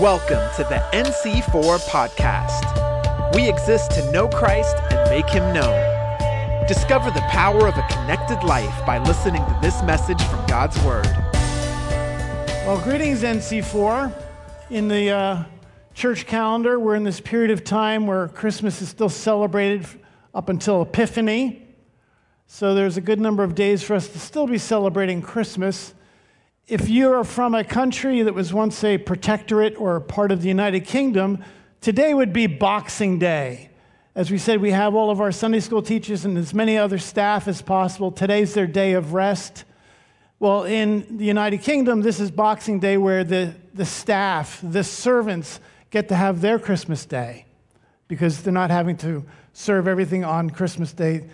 Welcome to the NC4 podcast. We exist to know Christ and make him known. Discover the power of a connected life by listening to this message from God's Word. Well, greetings, NC4. In the uh, church calendar, we're in this period of time where Christmas is still celebrated up until Epiphany. So there's a good number of days for us to still be celebrating Christmas. If you are from a country that was once a protectorate or part of the United Kingdom, today would be Boxing Day. As we said, we have all of our Sunday school teachers and as many other staff as possible. Today's their day of rest. Well, in the United Kingdom, this is Boxing Day where the, the staff, the servants, get to have their Christmas day because they're not having to serve everything on Christmas Day.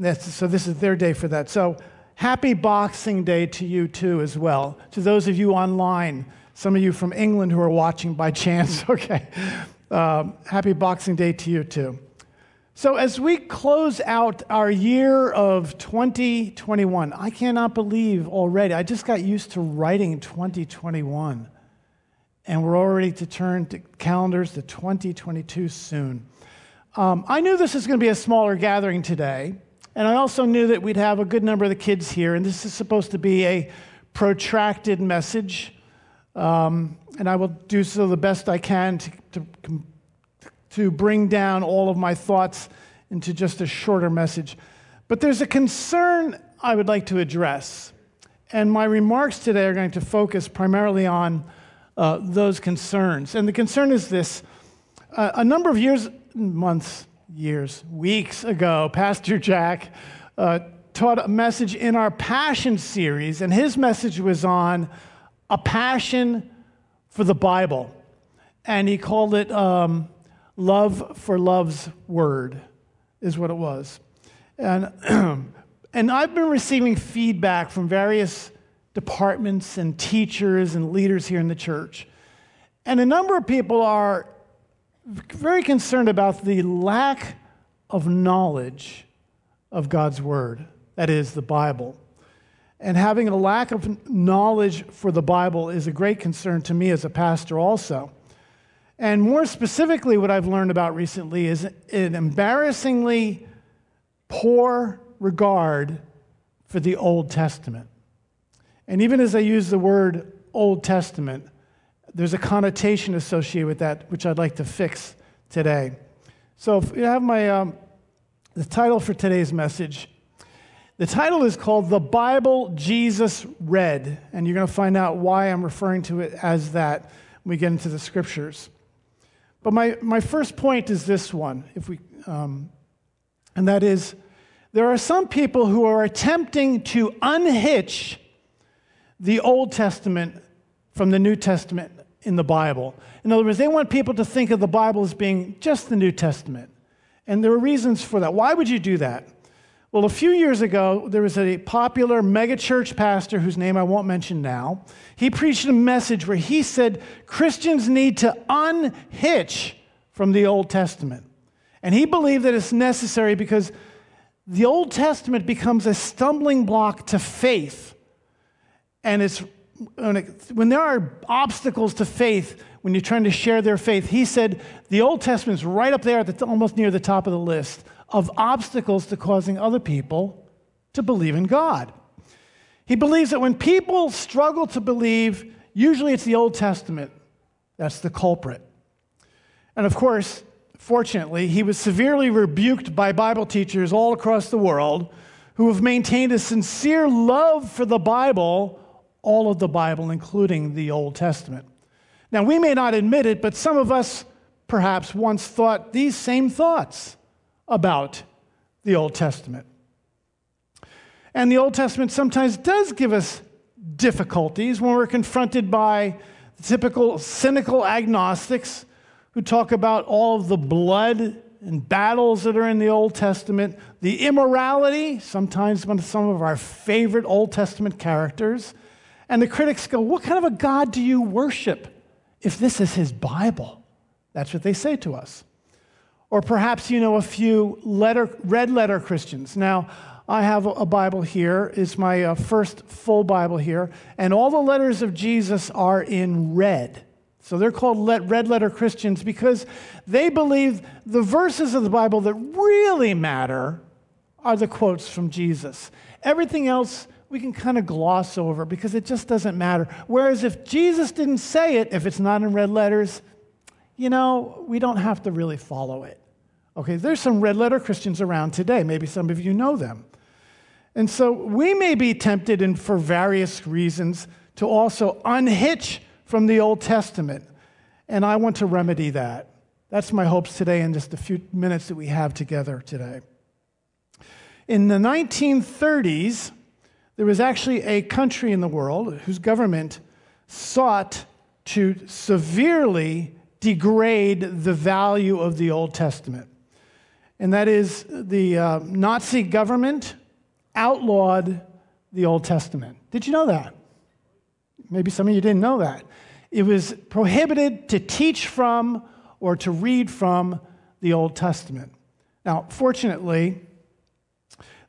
That's, so this is their day for that. So happy Boxing Day to you too, as well. To those of you online, some of you from England who are watching by chance, okay. Um, happy Boxing Day to you too. So, as we close out our year of 2021, I cannot believe already, I just got used to writing 2021, and we're already to turn to calendars to 2022 soon. Um, I knew this was going to be a smaller gathering today, and I also knew that we'd have a good number of the kids here, and this is supposed to be a protracted message. Um, and I will do so the best I can to, to, to bring down all of my thoughts into just a shorter message. But there's a concern I would like to address. And my remarks today are going to focus primarily on uh, those concerns. And the concern is this uh, a number of years, months, years, weeks ago, Pastor Jack uh, taught a message in our Passion series, and his message was on a passion for the Bible. And he called it um, Love for Love's Word, is what it was. And, and I've been receiving feedback from various departments and teachers and leaders here in the church. And a number of people are very concerned about the lack of knowledge of God's Word, that is, the Bible. And having a lack of knowledge for the Bible is a great concern to me as a pastor, also. And more specifically, what I've learned about recently is an embarrassingly poor regard for the Old Testament. And even as I use the word Old Testament, there's a connotation associated with that, which I'd like to fix today. So, if you have my um, the title for today's message, the title is called "The Bible Jesus Read," and you're going to find out why I'm referring to it as that when we get into the scriptures. But my my first point is this one, if we, um, and that is, there are some people who are attempting to unhitch the Old Testament from the New Testament in the Bible. In other words, they want people to think of the Bible as being just the New Testament. And there are reasons for that. Why would you do that? Well, a few years ago, there was a popular megachurch pastor whose name I won't mention now. He preached a message where he said Christians need to unhitch from the Old Testament. And he believed that it's necessary because the Old Testament becomes a stumbling block to faith. And it's when there are obstacles to faith, when you're trying to share their faith, he said the Old Testament's right up there, the, almost near the top of the list of obstacles to causing other people to believe in God. He believes that when people struggle to believe, usually it's the Old Testament that's the culprit. And of course, fortunately, he was severely rebuked by Bible teachers all across the world who have maintained a sincere love for the Bible all of the Bible, including the Old Testament. Now, we may not admit it, but some of us perhaps once thought these same thoughts about the Old Testament. And the Old Testament sometimes does give us difficulties when we're confronted by typical cynical agnostics who talk about all of the blood and battles that are in the Old Testament, the immorality, sometimes one of some of our favorite Old Testament characters, and the critics go, What kind of a God do you worship if this is his Bible? That's what they say to us. Or perhaps you know a few letter, red letter Christians. Now, I have a Bible here. It's my uh, first full Bible here. And all the letters of Jesus are in red. So they're called red letter Christians because they believe the verses of the Bible that really matter are the quotes from Jesus. Everything else we can kind of gloss over because it just doesn't matter. Whereas if Jesus didn't say it, if it's not in red letters, you know, we don't have to really follow it. Okay, there's some red letter Christians around today. Maybe some of you know them. And so we may be tempted, and for various reasons, to also unhitch from the Old Testament. And I want to remedy that. That's my hopes today in just a few minutes that we have together today. In the 1930s, there was actually a country in the world whose government sought to severely degrade the value of the Old Testament. And that is the uh, Nazi government outlawed the Old Testament. Did you know that? Maybe some of you didn't know that. It was prohibited to teach from or to read from the Old Testament. Now, fortunately,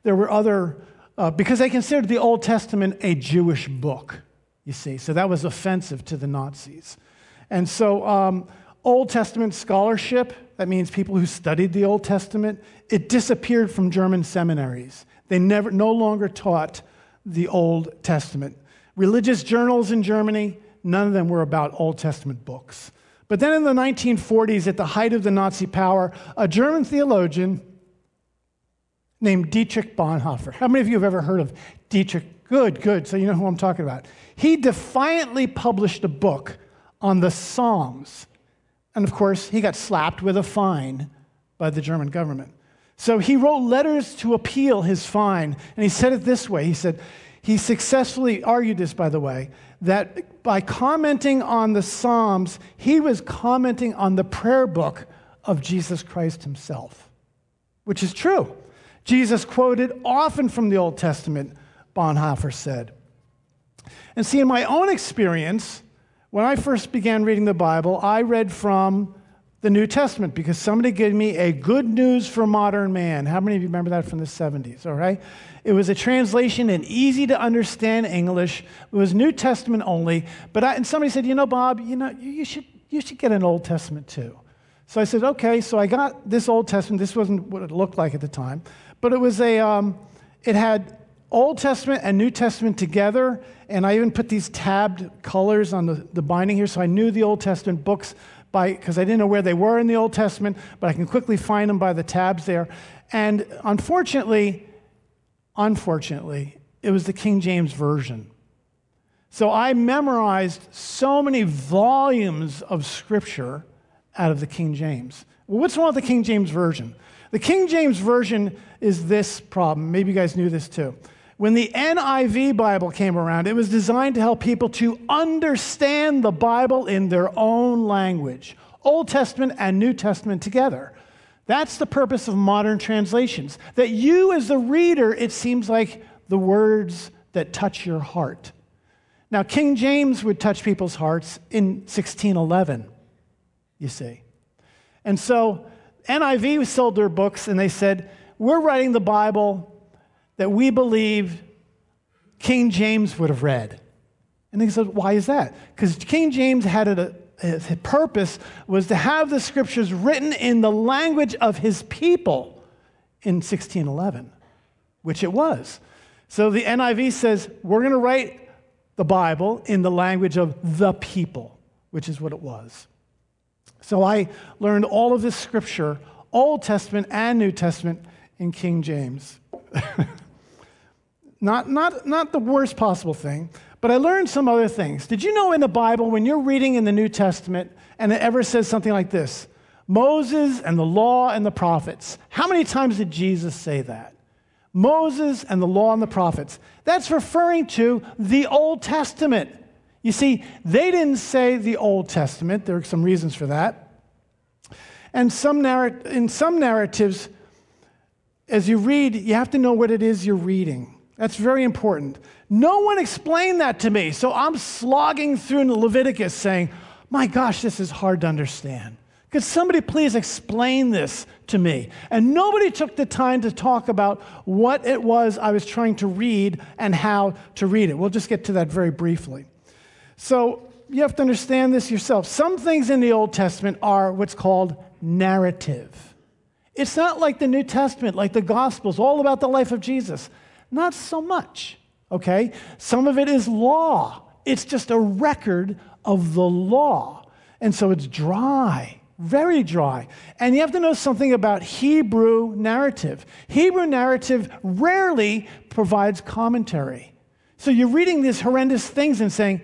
there were other, uh, because they considered the Old Testament a Jewish book, you see, so that was offensive to the Nazis. And so, um, Old Testament scholarship, that means people who studied the Old Testament, it disappeared from German seminaries. They never, no longer taught the Old Testament. Religious journals in Germany, none of them were about Old Testament books. But then in the 1940s, at the height of the Nazi power, a German theologian named Dietrich Bonhoeffer. How many of you have ever heard of Dietrich? Good, good. So you know who I'm talking about. He defiantly published a book on the Psalms. And of course, he got slapped with a fine by the German government. So he wrote letters to appeal his fine. And he said it this way He said, he successfully argued this, by the way, that by commenting on the Psalms, he was commenting on the prayer book of Jesus Christ himself, which is true. Jesus quoted often from the Old Testament, Bonhoeffer said. And see, in my own experience, when I first began reading the Bible, I read from the New Testament because somebody gave me a good news for modern man. How many of you remember that from the 70s? All right. It was a translation in easy to understand English. It was New Testament only. But I, and somebody said, you know, Bob, you know, you, should you should get an Old Testament too. So I said, okay. So I got this Old Testament. This wasn't what it looked like at the time, but it was a. Um, it had Old Testament and New Testament together, and I even put these tabbed colors on the, the binding here, so I knew the Old Testament books by because I didn't know where they were in the Old Testament, but I can quickly find them by the tabs there. And unfortunately, unfortunately, it was the King James Version. So I memorized so many volumes of scripture out of the King James. Well, what's wrong with the King James Version? The King James Version is this problem. Maybe you guys knew this too. When the NIV Bible came around, it was designed to help people to understand the Bible in their own language, Old Testament and New Testament together. That's the purpose of modern translations. That you, as the reader, it seems like the words that touch your heart. Now, King James would touch people's hearts in 1611, you see. And so NIV sold their books and they said, We're writing the Bible that we believe King James would have read. And they said, why is that? Because King James had a, uh, his purpose was to have the scriptures written in the language of his people in 1611, which it was. So the NIV says, we're going to write the Bible in the language of the people, which is what it was. So I learned all of this scripture, Old Testament and New Testament, in King James. Not, not, not the worst possible thing, but I learned some other things. Did you know in the Bible, when you're reading in the New Testament, and it ever says something like this Moses and the law and the prophets, how many times did Jesus say that? Moses and the law and the prophets. That's referring to the Old Testament. You see, they didn't say the Old Testament. There are some reasons for that. And some narrat- in some narratives, as you read, you have to know what it is you're reading. That's very important. No one explained that to me. So I'm slogging through Leviticus saying, My gosh, this is hard to understand. Could somebody please explain this to me? And nobody took the time to talk about what it was I was trying to read and how to read it. We'll just get to that very briefly. So you have to understand this yourself. Some things in the Old Testament are what's called narrative. It's not like the New Testament, like the Gospels, all about the life of Jesus. Not so much, okay? Some of it is law, it's just a record of the law. And so it's dry, very dry. And you have to know something about Hebrew narrative. Hebrew narrative rarely provides commentary. So you're reading these horrendous things and saying,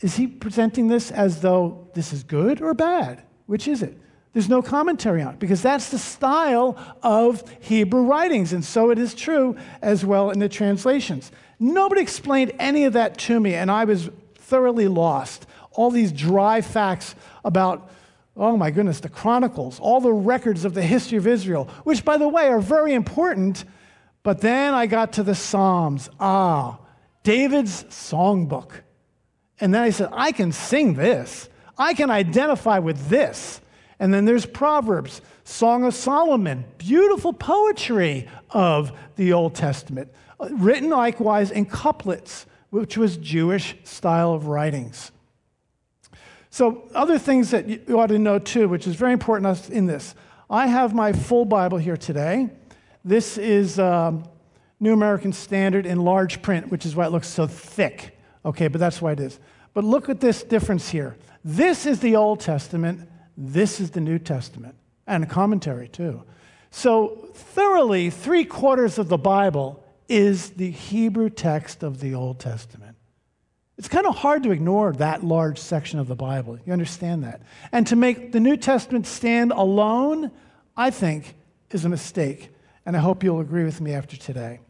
is he presenting this as though this is good or bad? Which is it? There's no commentary on it because that's the style of Hebrew writings, and so it is true as well in the translations. Nobody explained any of that to me, and I was thoroughly lost. All these dry facts about, oh my goodness, the Chronicles, all the records of the history of Israel, which, by the way, are very important. But then I got to the Psalms. Ah, David's songbook. And then I said, I can sing this. I can identify with this. And then there's Proverbs, Song of Solomon, beautiful poetry of the Old Testament, written likewise in couplets, which was Jewish style of writings. So, other things that you ought to know too, which is very important in this. I have my full Bible here today. This is um, New American Standard in large print, which is why it looks so thick. Okay, but that's why it is. But look at this difference here. This is the Old Testament, this is the New Testament, and a commentary too. So, thoroughly, three quarters of the Bible is the Hebrew text of the Old Testament. It's kind of hard to ignore that large section of the Bible. You understand that? And to make the New Testament stand alone, I think, is a mistake. And I hope you'll agree with me after today.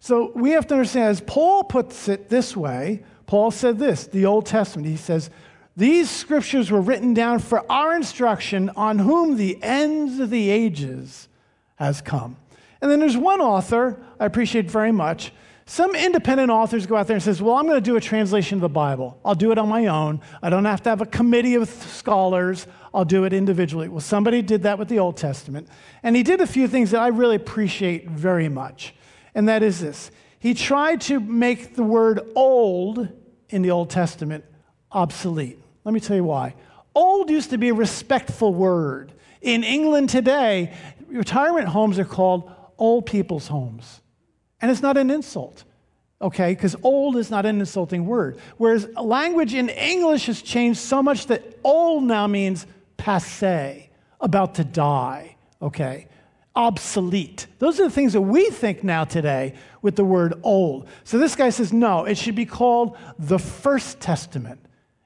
So we have to understand, as Paul puts it this way, Paul said this, the Old Testament, he says, These scriptures were written down for our instruction on whom the ends of the ages has come. And then there's one author I appreciate very much. Some independent authors go out there and says, "Well, I'm going to do a translation of the Bible. I'll do it on my own. I don't have to have a committee of scholars. I'll do it individually." Well, somebody did that with the Old Testament, and he did a few things that I really appreciate very much and that is this He tried to make the word old in the Old Testament obsolete. Let me tell you why. Old used to be a respectful word. In England today, retirement homes are called old people's homes. And it's not an insult, okay? Because old is not an insulting word. Whereas language in English has changed so much that old now means passe, about to die, okay? Obsolete. Those are the things that we think now today with the word old. So this guy says, no, it should be called the First Testament.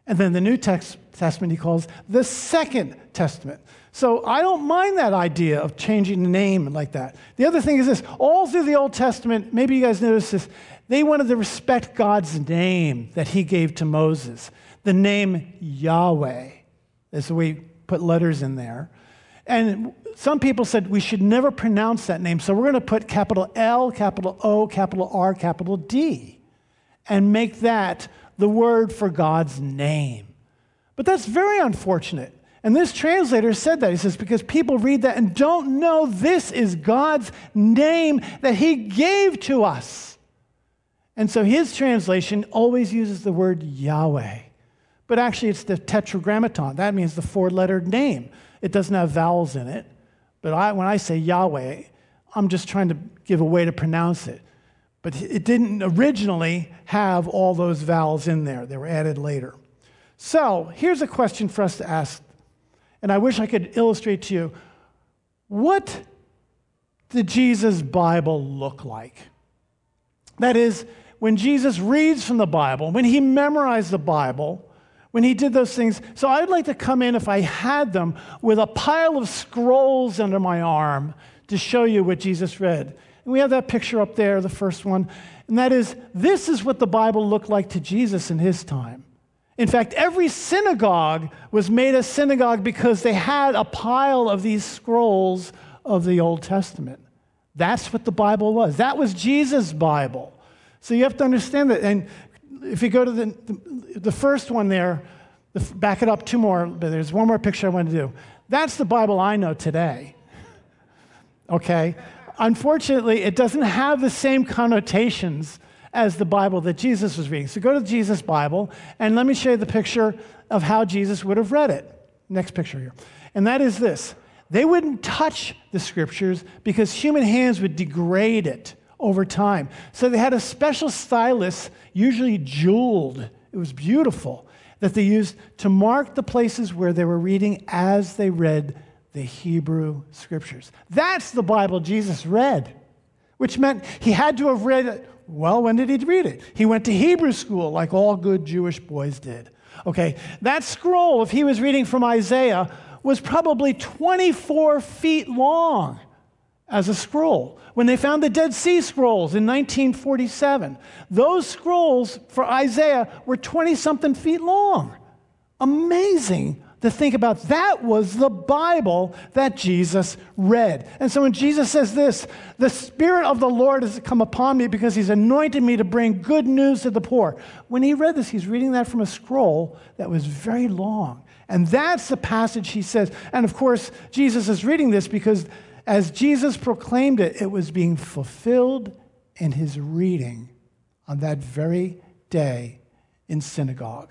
And then the New Testament he calls the Second Testament. So I don't mind that idea of changing the name like that. The other thing is this all through the Old Testament, maybe you guys notice this, they wanted to respect God's name that he gave to Moses. The name Yahweh. Is the way we put letters in there. And some people said we should never pronounce that name, so we're going to put capital L, capital O, capital R, capital D, and make that the word for God's name. But that's very unfortunate. And this translator said that. He says, because people read that and don't know this is God's name that He gave to us. And so his translation always uses the word Yahweh. But actually, it's the tetragrammaton. That means the four lettered name. It doesn't have vowels in it. But I, when I say Yahweh, I'm just trying to give a way to pronounce it. But it didn't originally have all those vowels in there, they were added later. So here's a question for us to ask, and I wish I could illustrate to you what did Jesus' Bible look like? That is, when Jesus reads from the Bible, when he memorized the Bible, when he did those things. So I'd like to come in, if I had them, with a pile of scrolls under my arm to show you what Jesus read. And we have that picture up there, the first one. And that is, this is what the Bible looked like to Jesus in his time. In fact, every synagogue was made a synagogue because they had a pile of these scrolls of the Old Testament. That's what the Bible was. That was Jesus' Bible. So you have to understand that. And if you go to the, the, the first one there, the, back it up two more, but there's one more picture I want to do. That's the Bible I know today. okay? Unfortunately, it doesn't have the same connotations as the Bible that Jesus was reading. So go to the Jesus' Bible, and let me show you the picture of how Jesus would have read it. Next picture here. And that is this they wouldn't touch the scriptures because human hands would degrade it over time. So they had a special stylus, usually jeweled. It was beautiful, that they used to mark the places where they were reading as they read the Hebrew scriptures. That's the Bible Jesus read, which meant he had to have read it. Well, when did he read it? He went to Hebrew school like all good Jewish boys did. Okay, that scroll, if he was reading from Isaiah, was probably 24 feet long as a scroll. When they found the Dead Sea Scrolls in 1947, those scrolls for Isaiah were 20 something feet long. Amazing to think about. That was the Bible that Jesus read. And so when Jesus says this, the Spirit of the Lord has come upon me because he's anointed me to bring good news to the poor. When he read this, he's reading that from a scroll that was very long. And that's the passage he says. And of course, Jesus is reading this because as Jesus proclaimed it, it was being fulfilled in his reading on that very day in synagogue.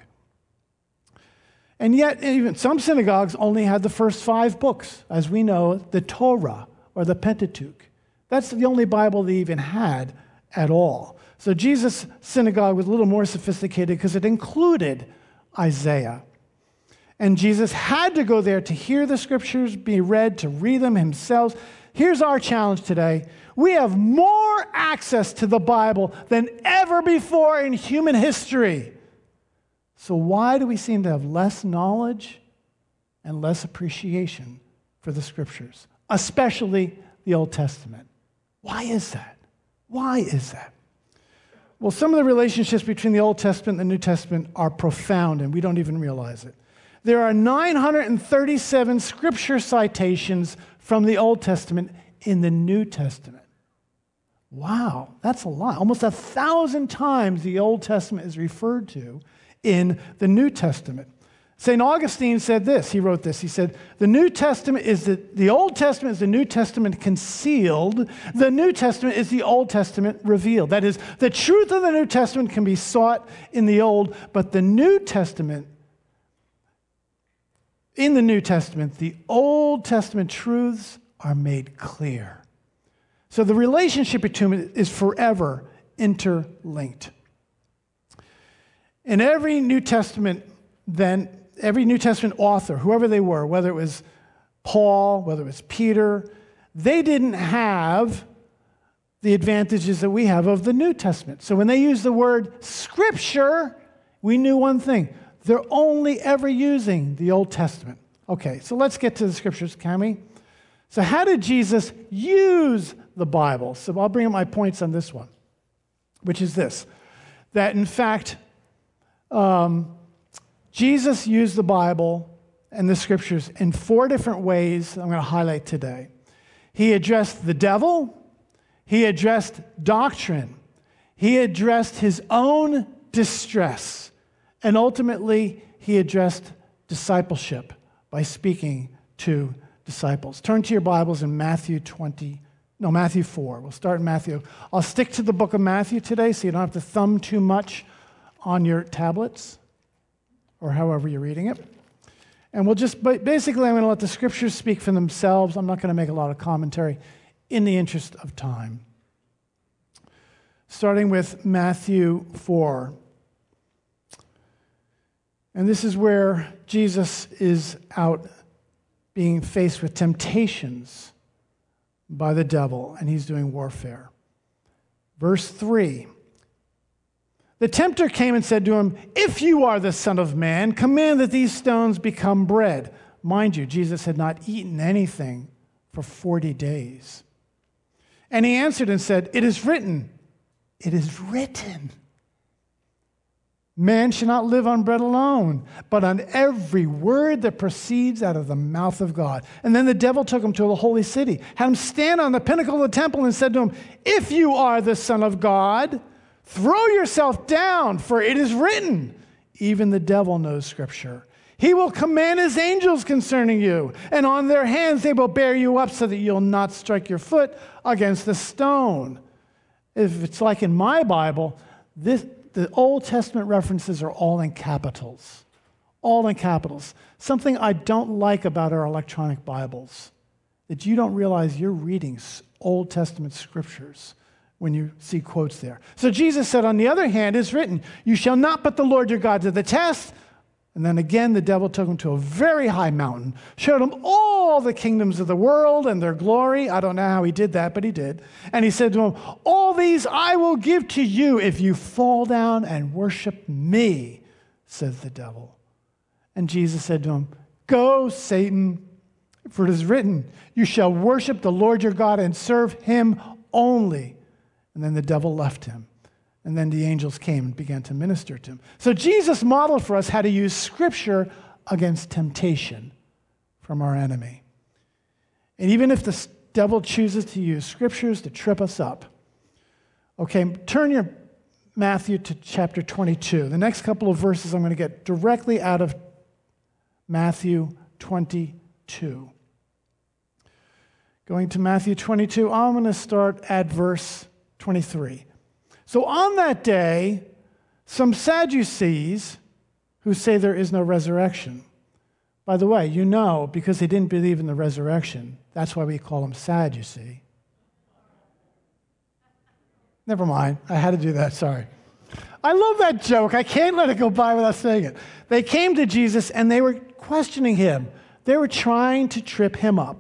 And yet, even some synagogues only had the first five books, as we know, the Torah or the Pentateuch. That's the only Bible they even had at all. So Jesus' synagogue was a little more sophisticated because it included Isaiah. And Jesus had to go there to hear the scriptures be read, to read them himself. Here's our challenge today we have more access to the Bible than ever before in human history. So, why do we seem to have less knowledge and less appreciation for the scriptures, especially the Old Testament? Why is that? Why is that? Well, some of the relationships between the Old Testament and the New Testament are profound, and we don't even realize it. There are 937 scripture citations from the Old Testament in the New Testament. Wow, that's a lot. Almost a thousand times the Old Testament is referred to in the New Testament. St. Augustine said this. He wrote this. He said, The New Testament is the, the Old Testament is the New Testament concealed. The New Testament is the Old Testament revealed. That is, the truth of the New Testament can be sought in the Old, but the New Testament in the New Testament, the Old Testament truths are made clear. So the relationship between them is forever interlinked. In every New Testament, then, every New Testament author, whoever they were, whether it was Paul, whether it was Peter, they didn't have the advantages that we have of the New Testament. So when they use the word scripture, we knew one thing they're only ever using the Old Testament. Okay, so let's get to the scriptures, can we? So, how did Jesus use the Bible? So, I'll bring up my points on this one, which is this that in fact, um, Jesus used the Bible and the scriptures in four different ways I'm going to highlight today. He addressed the devil, he addressed doctrine, he addressed his own distress. And ultimately, he addressed discipleship by speaking to disciples. Turn to your Bibles in Matthew 20, no, Matthew 4. We'll start in Matthew. I'll stick to the book of Matthew today so you don't have to thumb too much on your tablets or however you're reading it. And we'll just, basically, I'm going to let the scriptures speak for themselves. I'm not going to make a lot of commentary in the interest of time. Starting with Matthew 4. And this is where Jesus is out being faced with temptations by the devil, and he's doing warfare. Verse 3 The tempter came and said to him, If you are the Son of Man, command that these stones become bread. Mind you, Jesus had not eaten anything for 40 days. And he answered and said, It is written, it is written. Man shall not live on bread alone, but on every word that proceeds out of the mouth of God. And then the devil took him to the holy city, had him stand on the pinnacle of the temple, and said to him, If you are the Son of God, throw yourself down, for it is written, even the devil knows Scripture. He will command his angels concerning you, and on their hands they will bear you up so that you'll not strike your foot against the stone. If it's like in my Bible, This, the Old Testament references are all in capitals. All in capitals. Something I don't like about our electronic Bibles, that you don't realize you're reading Old Testament scriptures when you see quotes there. So Jesus said, on the other hand, it's written, You shall not put the Lord your God to the test. And then again, the devil took him to a very high mountain, showed him all the kingdoms of the world and their glory. I don't know how he did that, but he did. And he said to him, All these I will give to you if you fall down and worship me, says the devil. And Jesus said to him, Go, Satan, for it is written, You shall worship the Lord your God and serve him only. And then the devil left him. And then the angels came and began to minister to him. So Jesus modeled for us how to use scripture against temptation from our enemy. And even if the devil chooses to use scriptures to trip us up, okay, turn your Matthew to chapter 22. The next couple of verses I'm going to get directly out of Matthew 22. Going to Matthew 22, I'm going to start at verse 23. So on that day, some Sadducees who say there is no resurrection. By the way, you know, because they didn't believe in the resurrection, that's why we call them sad, you see. Never mind. I had to do that. Sorry. I love that joke. I can't let it go by without saying it. They came to Jesus and they were questioning him. They were trying to trip him up.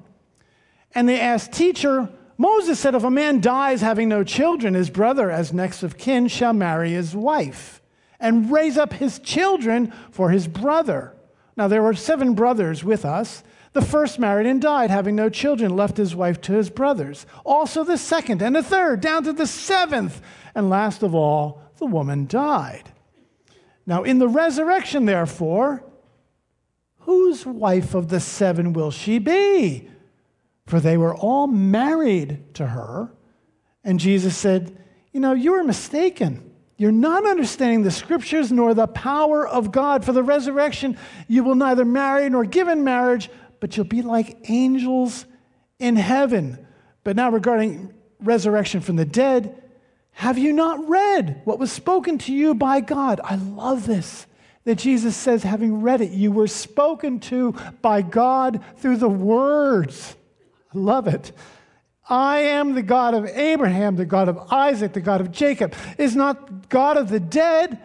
And they asked, Teacher, Moses said, If a man dies having no children, his brother, as next of kin, shall marry his wife and raise up his children for his brother. Now, there were seven brothers with us. The first married and died, having no children, left his wife to his brothers. Also, the second and the third, down to the seventh. And last of all, the woman died. Now, in the resurrection, therefore, whose wife of the seven will she be? For they were all married to her. And Jesus said, You know, you are mistaken. You're not understanding the scriptures nor the power of God. For the resurrection, you will neither marry nor give in marriage, but you'll be like angels in heaven. But now, regarding resurrection from the dead, have you not read what was spoken to you by God? I love this that Jesus says, having read it, you were spoken to by God through the words. Love it. I am the God of Abraham, the God of Isaac, the God of Jacob. Is not God of the dead,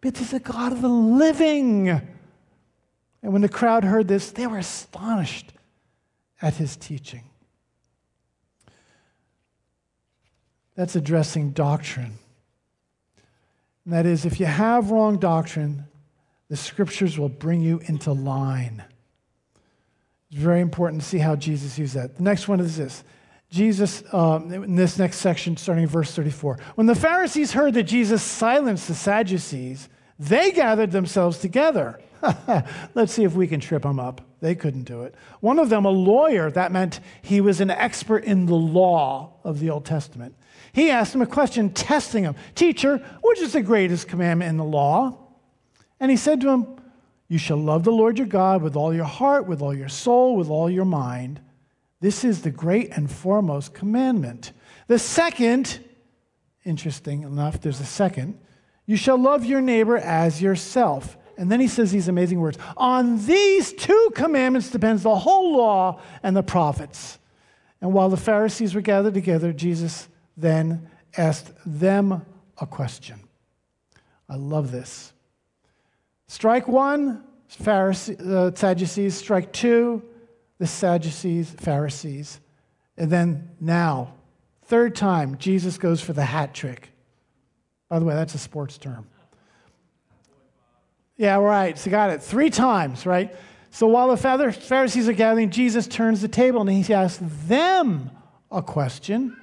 but is the God of the living. And when the crowd heard this, they were astonished at his teaching. That's addressing doctrine. And that is, if you have wrong doctrine, the scriptures will bring you into line. It's very important to see how Jesus used that. The next one is this. Jesus, um, in this next section, starting in verse 34. When the Pharisees heard that Jesus silenced the Sadducees, they gathered themselves together. Let's see if we can trip them up. They couldn't do it. One of them, a lawyer, that meant he was an expert in the law of the Old Testament. He asked him a question, testing him Teacher, which is the greatest commandment in the law? And he said to him, you shall love the Lord your God with all your heart, with all your soul, with all your mind. This is the great and foremost commandment. The second, interesting enough, there's a second. You shall love your neighbor as yourself. And then he says these amazing words On these two commandments depends the whole law and the prophets. And while the Pharisees were gathered together, Jesus then asked them a question. I love this. Strike one, Pharisees, uh, Sadducees. Strike two, the Sadducees, Pharisees. And then now, third time, Jesus goes for the hat trick. By the way, that's a sports term. Yeah, right. So got it. Three times, right? So while the Pharisees are gathering, Jesus turns the table and he asks them a question.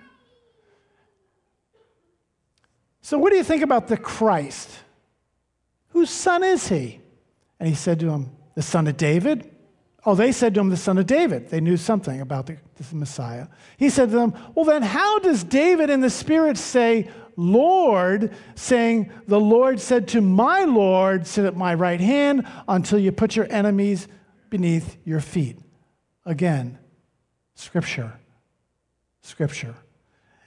So, what do you think about the Christ? Whose son is he? And he said to him, The son of David? Oh, they said to him, The son of David. They knew something about the, the Messiah. He said to them, Well, then, how does David in the Spirit say, Lord, saying, The Lord said to my Lord, Sit at my right hand until you put your enemies beneath your feet? Again, Scripture. Scripture.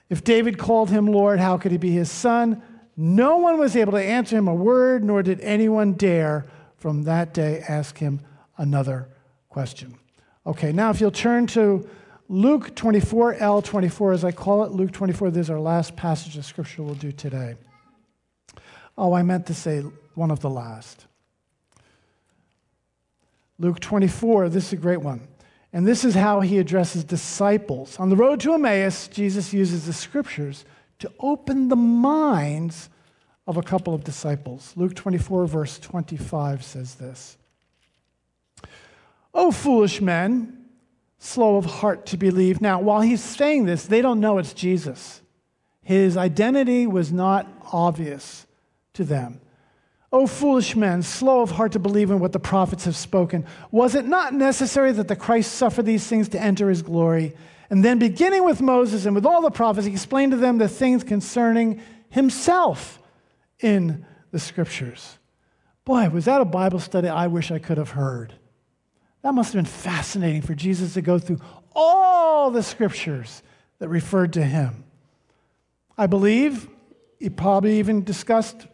If David called him Lord, how could he be his son? No one was able to answer him a word, nor did anyone dare from that day ask him another question. Okay, now if you'll turn to Luke 24, L24, as I call it, Luke 24, this is our last passage of scripture we'll do today. Oh, I meant to say one of the last. Luke 24, this is a great one. And this is how he addresses disciples. On the road to Emmaus, Jesus uses the scriptures to open the minds of a couple of disciples. Luke 24, verse 25 says this O foolish men, slow of heart to believe. Now, while he's saying this, they don't know it's Jesus. His identity was not obvious to them. O foolish men, slow of heart to believe in what the prophets have spoken. Was it not necessary that the Christ suffer these things to enter his glory? And then, beginning with Moses and with all the prophets, he explained to them the things concerning himself in the scriptures. Boy, was that a Bible study I wish I could have heard. That must have been fascinating for Jesus to go through all the scriptures that referred to him. I believe he probably even discussed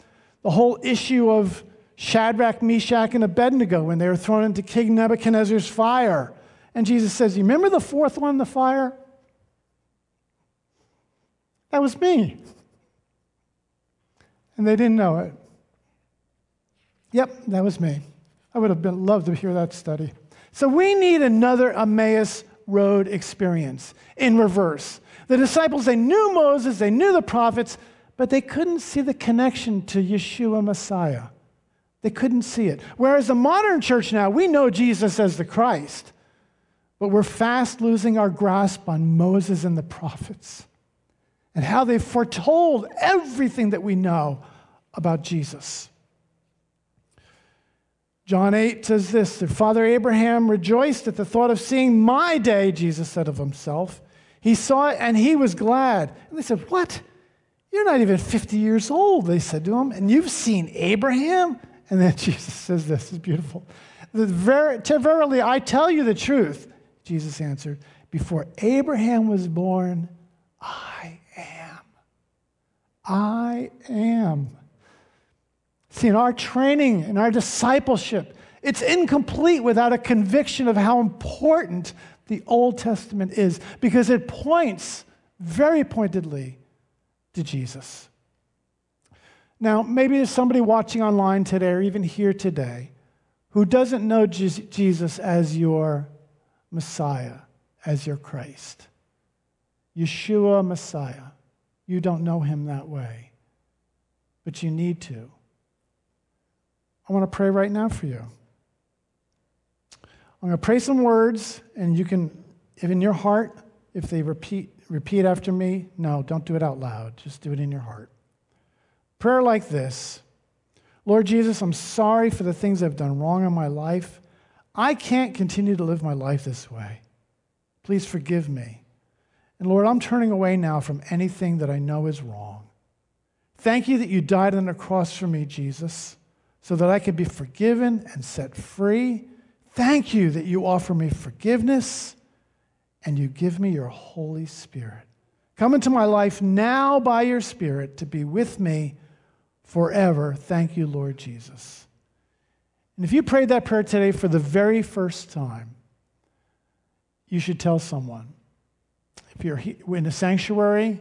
the whole issue of Shadrach, Meshach, and Abednego when they were thrown into King Nebuchadnezzar's fire. And Jesus says, You remember the fourth one, the fire? That was me. And they didn't know it. Yep, that was me. I would have been, loved to hear that study. So we need another Emmaus Road experience in reverse. The disciples, they knew Moses, they knew the prophets, but they couldn't see the connection to Yeshua Messiah. They couldn't see it. Whereas the modern church now, we know Jesus as the Christ, but we're fast losing our grasp on Moses and the prophets and how they foretold everything that we know about Jesus. John 8 says this Their Father Abraham rejoiced at the thought of seeing my day, Jesus said of himself. He saw it and he was glad. And they said, What? You're not even 50 years old, they said to him, and you've seen Abraham? And then Jesus says this, is beautiful. verily, I tell you the truth, Jesus answered, before Abraham was born, I am. I am. See, in our training, in our discipleship, it's incomplete without a conviction of how important the Old Testament is because it points very pointedly to Jesus. Now, maybe there's somebody watching online today or even here today who doesn't know Jesus as your Messiah, as your Christ. Yeshua Messiah. You don't know him that way, but you need to. I want to pray right now for you. I'm going to pray some words, and you can, if in your heart, if they repeat repeat after me? No, don't do it out loud. Just do it in your heart. Prayer like this Lord Jesus, I'm sorry for the things I've done wrong in my life. I can't continue to live my life this way. Please forgive me. And Lord, I'm turning away now from anything that I know is wrong. Thank you that you died on the cross for me, Jesus, so that I could be forgiven and set free. Thank you that you offer me forgiveness and you give me your Holy Spirit. Come into my life now by your Spirit to be with me forever. Thank you, Lord Jesus. And if you prayed that prayer today for the very first time, you should tell someone. If you're in a sanctuary,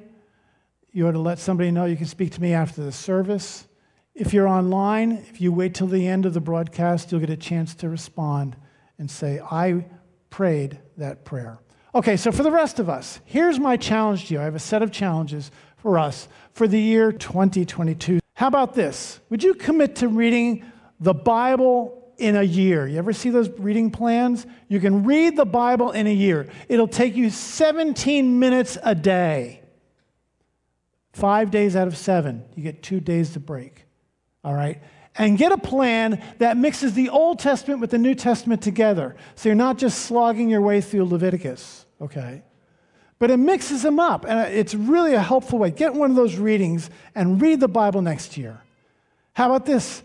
you ought to let somebody know you can speak to me after the service. If you're online, if you wait till the end of the broadcast, you'll get a chance to respond and say, I prayed that prayer. Okay, so for the rest of us, here's my challenge to you. I have a set of challenges for us for the year 2022. How about this? Would you commit to reading the Bible in a year? You ever see those reading plans? You can read the Bible in a year. It'll take you 17 minutes a day. Five days out of seven, you get two days to break. All right? and get a plan that mixes the Old Testament with the New Testament together. So you're not just slogging your way through Leviticus okay? But it mixes them up, and it's really a helpful way. Get one of those readings and read the Bible next year. How about this?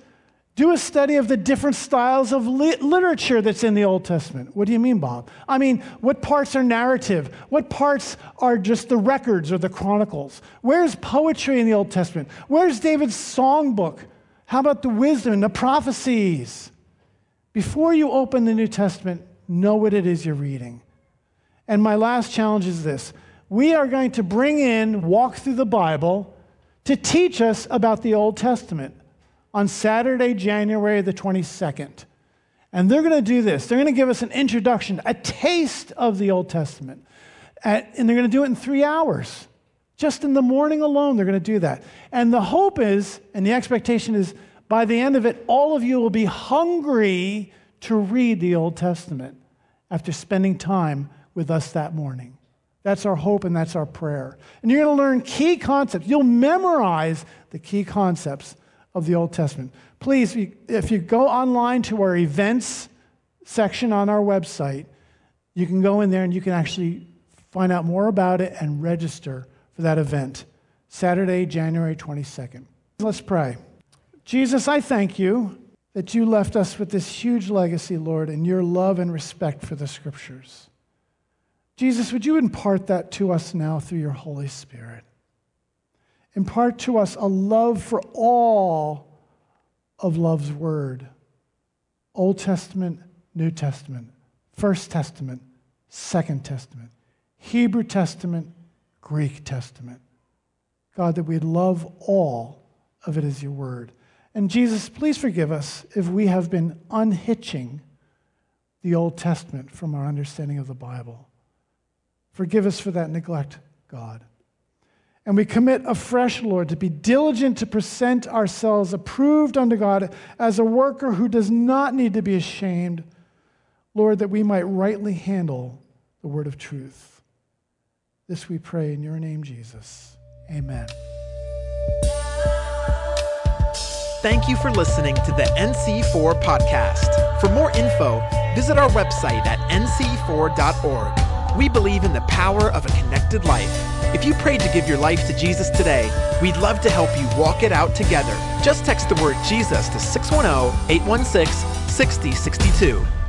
Do a study of the different styles of li- literature that's in the Old Testament. What do you mean, Bob? I mean, what parts are narrative? What parts are just the records or the chronicles? Where's poetry in the Old Testament? Where's David's songbook? How about the wisdom and the prophecies? Before you open the New Testament, know what it is you're reading. And my last challenge is this we are going to bring in, walk through the Bible to teach us about the Old Testament on Saturday, January the 22nd. And they're going to do this. They're going to give us an introduction, a taste of the Old Testament. And they're going to do it in three hours. Just in the morning alone, they're going to do that. And the hope is, and the expectation is, by the end of it, all of you will be hungry to read the Old Testament after spending time with us that morning. That's our hope and that's our prayer. And you're going to learn key concepts. You'll memorize the key concepts of the Old Testament. Please, if you go online to our events section on our website, you can go in there and you can actually find out more about it and register for that event, Saturday, January 22nd. Let's pray. Jesus, I thank you that you left us with this huge legacy, Lord, in your love and respect for the scriptures. Jesus, would you impart that to us now through your Holy Spirit? Impart to us a love for all of love's word Old Testament, New Testament, First Testament, Second Testament, Hebrew Testament, Greek Testament. God, that we'd love all of it as your word. And Jesus, please forgive us if we have been unhitching the Old Testament from our understanding of the Bible. Forgive us for that neglect, God. And we commit afresh, Lord, to be diligent to present ourselves approved unto God as a worker who does not need to be ashamed, Lord, that we might rightly handle the word of truth. This we pray in your name, Jesus. Amen. Thank you for listening to the NC4 podcast. For more info, visit our website at nc4.org. We believe in the power of a connected life. If you prayed to give your life to Jesus today, we'd love to help you walk it out together. Just text the word Jesus to 610 816 6062.